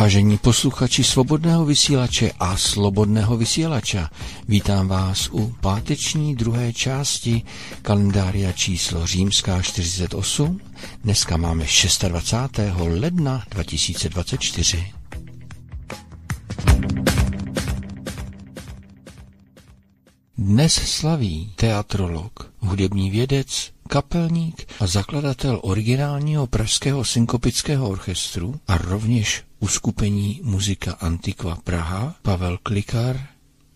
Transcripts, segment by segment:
Vážení posluchači svobodného vysílače a slobodného vysílača, vítám vás u páteční druhé části kalendária číslo římská 48. Dneska máme 26. ledna 2024. Dnes slaví teatrolog, hudební vědec, kapelník a zakladatel originálního pražského synkopického orchestru a rovněž uskupení Muzika Antiqua Praha Pavel Klikar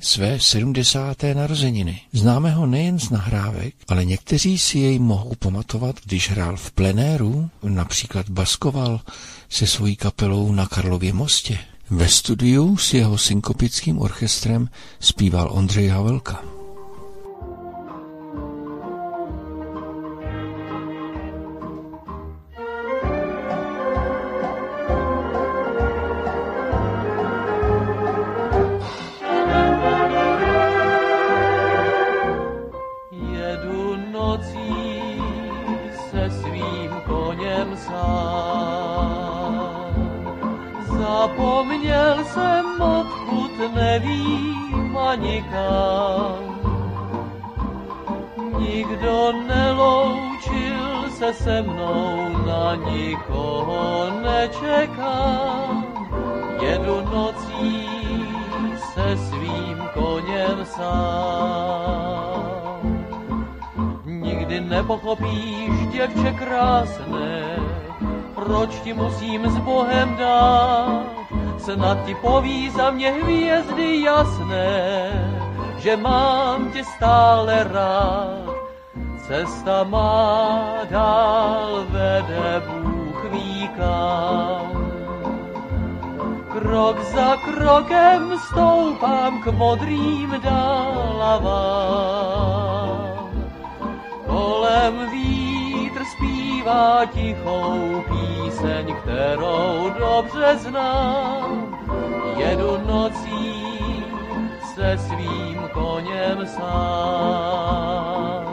své 70. narozeniny. Známe ho nejen z nahrávek, ale někteří si jej mohou pamatovat, když hrál v plenéru, například baskoval se svojí kapelou na Karlově mostě. Ve studiu s jeho synkopickým orchestrem zpíval Ondřej Havelka. Nepochopíš, děvče krásné, proč ti musím s Bohem dát, snad ti poví za mě hvězdy jasné, že mám tě stále rád. Cesta má dál vede Bůh ví kam. Krok za krokem stoupám k modrým dálavám kolem vítr zpívá tichou píseň, kterou dobře znám. Jedu nocí se svým koněm sám.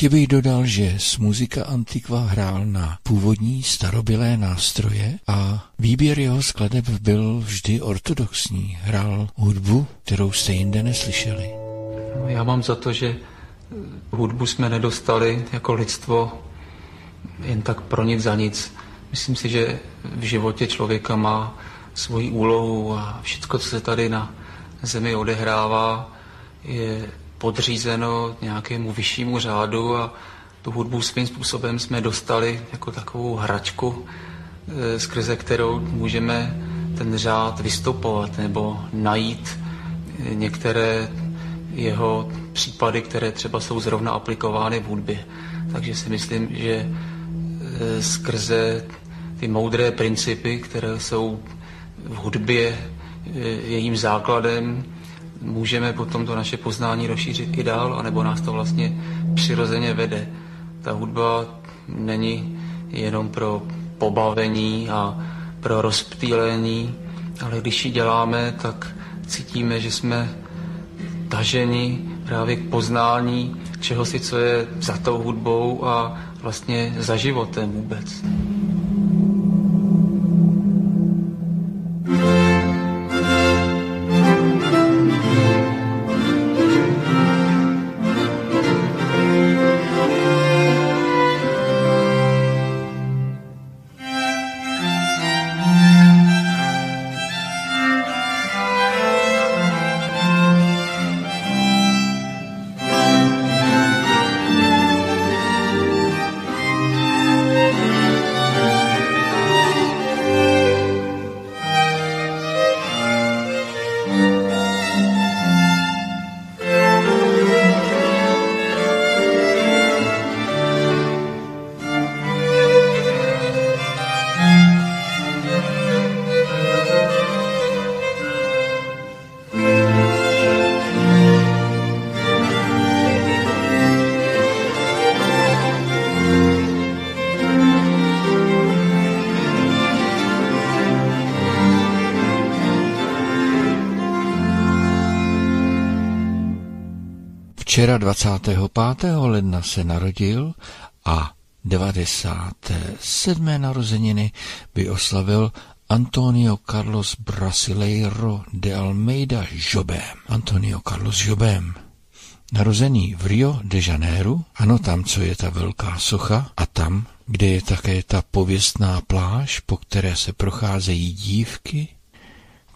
Ještě bych dodal, že z muzika Antiqua hrál na původní starobilé nástroje a výběr jeho skladeb byl vždy ortodoxní. Hrál hudbu, kterou jste jinde neslyšeli. No, já mám za to, že hudbu jsme nedostali jako lidstvo jen tak pro nic za nic. Myslím si, že v životě člověka má svoji úlohu a všechno, co se tady na zemi odehrává, je podřízeno nějakému vyššímu řádu a tu hudbu svým způsobem jsme dostali jako takovou hračku, e, skrze kterou můžeme ten řád vystupovat nebo najít e, některé jeho případy, které třeba jsou zrovna aplikovány v hudbě. Takže si myslím, že e, skrze ty moudré principy, které jsou v hudbě jejím základem, můžeme potom to naše poznání rozšířit i dál, anebo nás to vlastně přirozeně vede. Ta hudba není jenom pro pobavení a pro rozptýlení, ale když ji děláme, tak cítíme, že jsme taženi právě k poznání čeho si, co je za tou hudbou a vlastně za životem vůbec. Včera 25. ledna se narodil a 97. narozeniny by oslavil Antonio Carlos Brasileiro de Almeida Jobem. Antonio Carlos Jobem. Narozený v Rio de Janeiro, ano tam, co je ta velká socha, a tam, kde je také ta pověstná pláž, po které se procházejí dívky,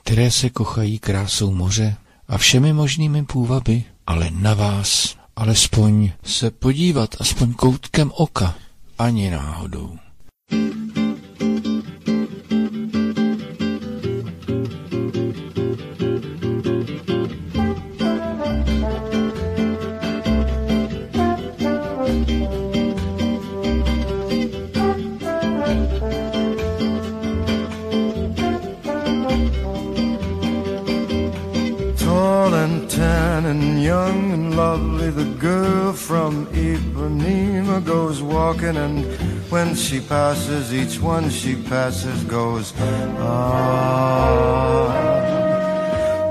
které se kochají krásou moře a všemi možnými půvaby, ale na vás alespoň se podívat aspoň koutkem oka, ani náhodou. Walking, and when she passes, each one she passes goes, ah.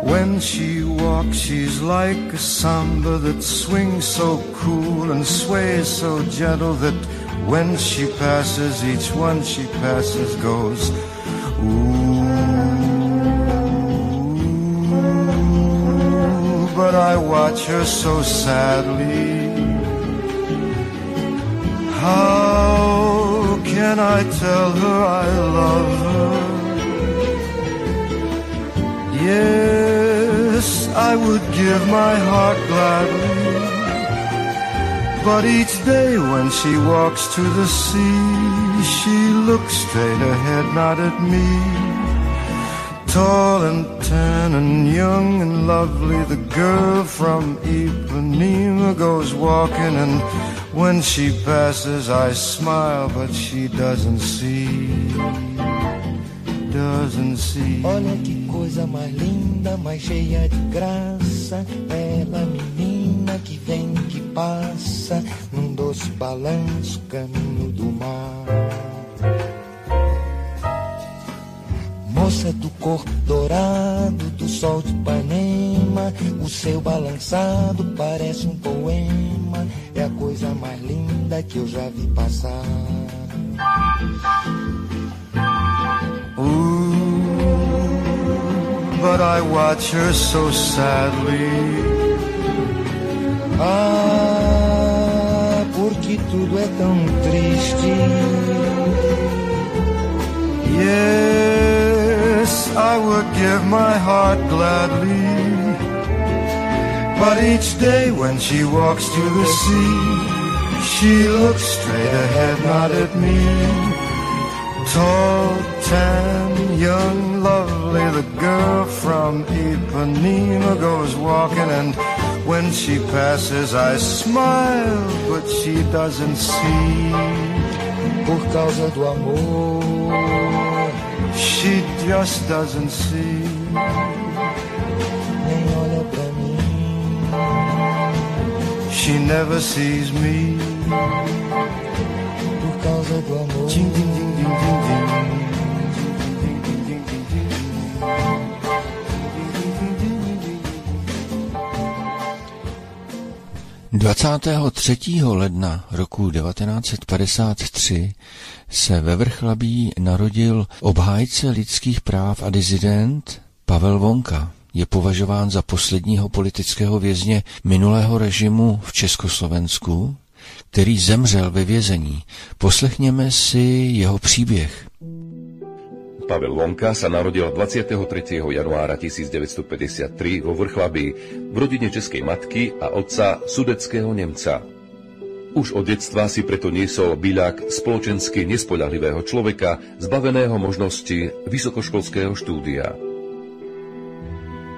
When she walks, she's like a samba that swings so cool and sways so gentle that when she passes, each one she passes goes, ooh. But I watch her so sadly how can I tell her I love her? Yes, I would give my heart gladly. But each day when she walks to the sea, she looks straight ahead, not at me. Tall and tan and young and lovely, the girl from Ipanema goes walking and when she passes, I smile, but she doesn't see. Doesn't see. Olha que coisa mais linda, mais cheia de graça. Ela, menina que vem, que passa, num doce balanço, caminho Corpo dourado do sol de Ipanema, o seu balançado parece um poema, é a coisa mais linda que eu já vi passar. Ooh, but I watch her so sadly. Ah, porque tudo é tão triste. Yeah. I would give my heart gladly. But each day when she walks to the sea, she looks straight ahead, not at me. Tall, tan, young, lovely, the girl from Ipanema goes walking and when she passes I smile, but she doesn't see. Por causa do amor She just doesn't see. Nem olha pra mim. She never sees me. Por causa do amor. Ding, ding, ding, ding, ding, ding. 23. ledna roku 1953 se ve Vrchlabí narodil obhájce lidských práv a dizident Pavel Vonka. Je považován za posledního politického vězně minulého režimu v Československu, který zemřel ve vězení. Poslechněme si jeho příběh. Pavel Vonka sa narodil 23. januára 1953 vo Vrchlabí v rodine českej matky a otca sudeckého Nemca. Už od detstva si preto niesol byľak spoločensky nespoľahlivého človeka, zbaveného možnosti vysokoškolského štúdia.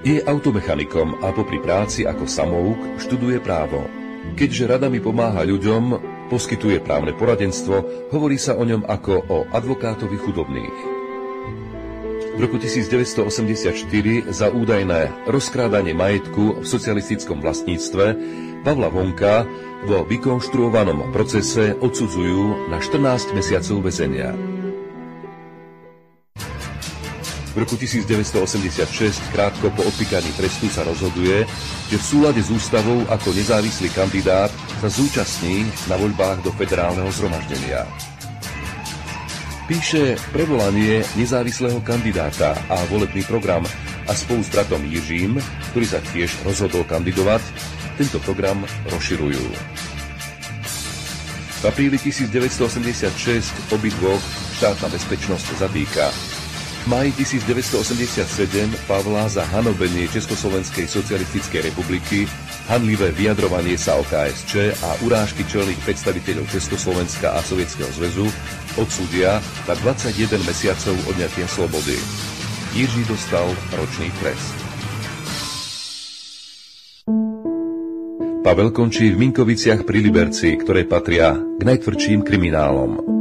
Je automechanikom a popri práci ako samouk študuje právo. Keďže radami pomáha ľuďom, poskytuje právne poradenstvo, hovorí sa o ňom ako o advokátovi chudobných. V roku 1984 za údajné rozkrádanie majetku v socialistickom vlastníctve Pavla Vonka vo vykonštruovanom procese odsudzujú na 14 mesiacov väzenia. V roku 1986, krátko po odpíkaní trestu, sa rozhoduje, že v súlade s ústavou ako nezávislý kandidát sa zúčastní na voľbách do federálneho zhromaždenia. Píše prevolanie nezávislého kandidáta a volebný program a spolu s bratom Jiřím, ktorý sa tiež rozhodol kandidovať, tento program rozširujú. V apríli 1986 obidvoch štátna bezpečnosť zatýka maji 1987 Pavla za hanobenie Československej socialistickej republiky, hanlivé vyjadrovanie sa o KSČ a urážky čelných predstaviteľov Československa a Sovietskeho zväzu odsúdia na 21 mesiacov odňatia slobody. Jiří dostal ročný trest. Pavel končí v Minkoviciach pri Liberci, ktoré patria k najtvrdším kriminálom.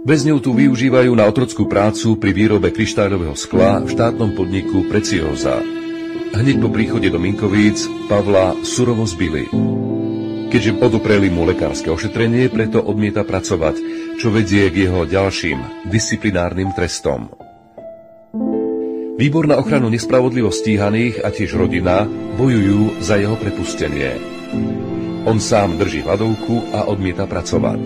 Väzňov tu využívajú na otrockú prácu pri výrobe kryštáľového skla v štátnom podniku Precioza. Hneď po príchode do Minkovíc Pavla surovo zbili. Keďže odopreli mu lekárske ošetrenie, preto odmieta pracovať, čo vedie k jeho ďalším disciplinárnym trestom. Výbor na ochranu nespravodlivo stíhaných a tiež rodina bojujú za jeho prepustenie. On sám drží hladovku a odmieta pracovať.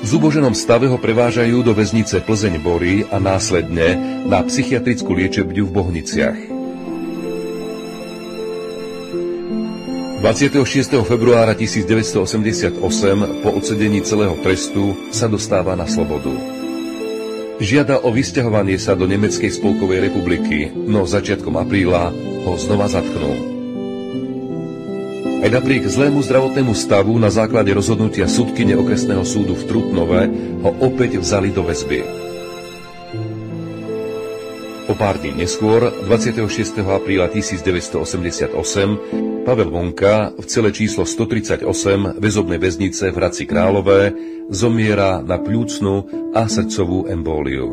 V zuboženom stave ho prevážajú do väznice Plzeň Bory a následne na psychiatrickú liečebňu v Bohniciach. 26. februára 1988 po odsedení celého trestu sa dostáva na slobodu. Žiada o vysťahovanie sa do Nemeckej spolkovej republiky, no začiatkom apríla ho znova zatknú. Aj napriek zlému zdravotnému stavu na základe rozhodnutia súdkyne okresného súdu v Trutnove ho opäť vzali do väzby. O pár dní neskôr, 26. apríla 1988, Pavel Vonka v cele číslo 138 väzobnej väznice v Hradci Králové zomiera na pľúcnu a srdcovú embóliu.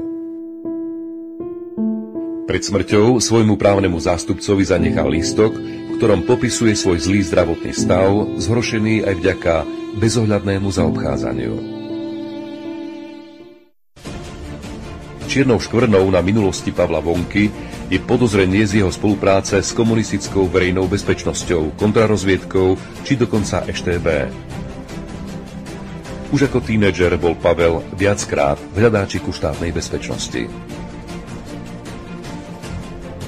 Pred smrťou svojmu právnemu zástupcovi zanechal lístok, ktorom popisuje svoj zlý zdravotný stav, zhoršený aj vďaka bezohľadnému zaobchádzaniu. Čiernou škvrnou na minulosti Pavla Vonky je podozrenie z jeho spolupráce s komunistickou verejnou bezpečnosťou, kontrarozviedkou či dokonca EŠTB. Už ako tínedžer bol Pavel viackrát v hľadáčiku štátnej bezpečnosti.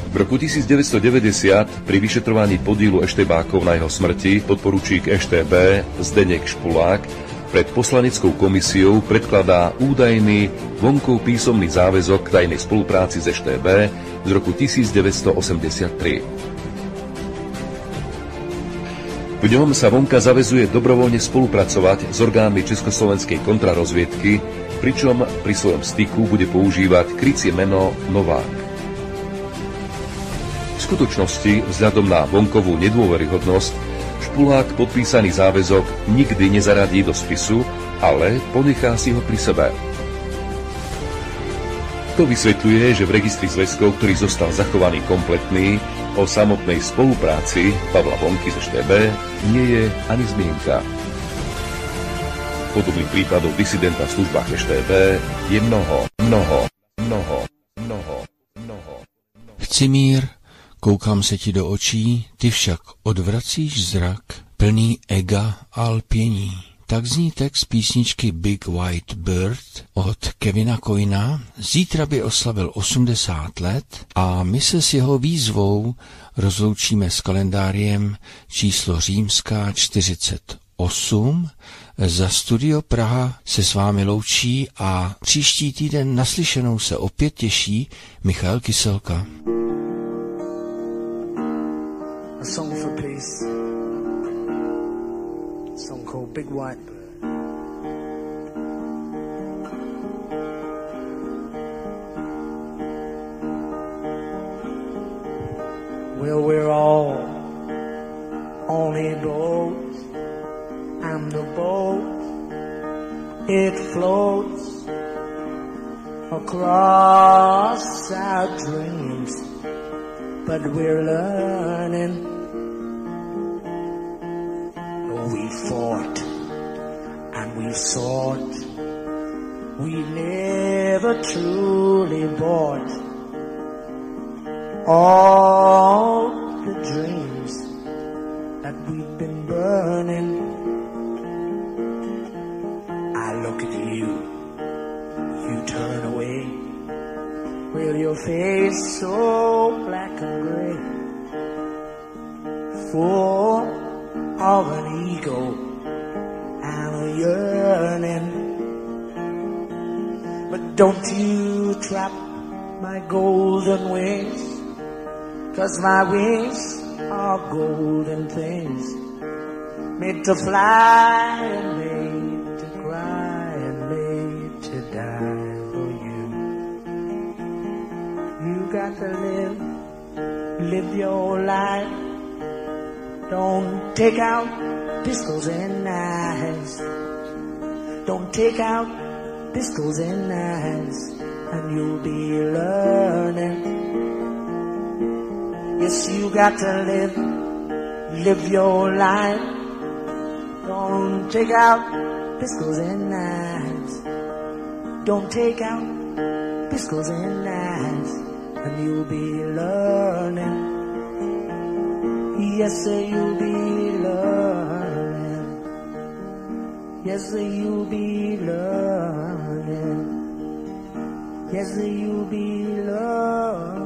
V roku 1990 pri vyšetrovaní podílu Eštebákov na jeho smrti podporučík EŠTB Zdenek Špulák pred poslaneckou komisiou predkladá údajný vonkov písomný záväzok k tajnej spolupráci s EŠTB z roku 1983. V ňom sa Vonka zavezuje dobrovoľne spolupracovať s orgánmi Československej kontrarozviedky, pričom pri svojom styku bude používať krycie meno Novák skutočnosti, vzhľadom na vonkovú nedôveryhodnosť, Špulák podpísaný záväzok nikdy nezaradí do spisu, ale ponechá si ho pri sebe. To vysvetľuje, že v registri zväzkov, ktorý zostal zachovaný kompletný, o samotnej spolupráci Pavla Vonky ze ŠTB nie je ani zmienka. Podobných prípadov disidenta v službách ŠTB je mnoho, mnoho, mnoho, mnoho, mnoho. Chci mír, Koukám se ti do očí, ty však odvracíš zrak, plný ega a lpění. Tak zní text písničky Big White Bird od Kevina Coyna. Zítra by oslavil 80 let a my se s jeho výzvou rozloučíme s kalendáriem číslo římská 48. Za Studio Praha se s vámi loučí a příští týden naslyšenou se opět těší Michal Kyselka. A song for peace, a song called Big White. Bird. Well, we're all on a boat, and the boat, it floats across our dreams, but we're learning we fought and we sought we never truly bought all the dreams that we've been burning. With your face so black and gray, full of an ego and a yearning. But don't you trap my golden wings, cause my wings are golden things, made to fly and made got to live, live your life. Don't take out pistols and knives. Don't take out pistols and knives, and you'll be learning. Yes, you got to live, live your life. Don't take out pistols and knives. Don't take out pistols and knives, and you'll be learning. Yes, you'll be learning. Yes, you'll be learning. Yes, you'll be learning.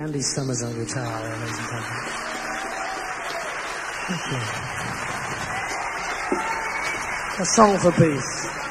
Andy Summers on guitar, ladies and gentlemen. Thank you. A song for peace.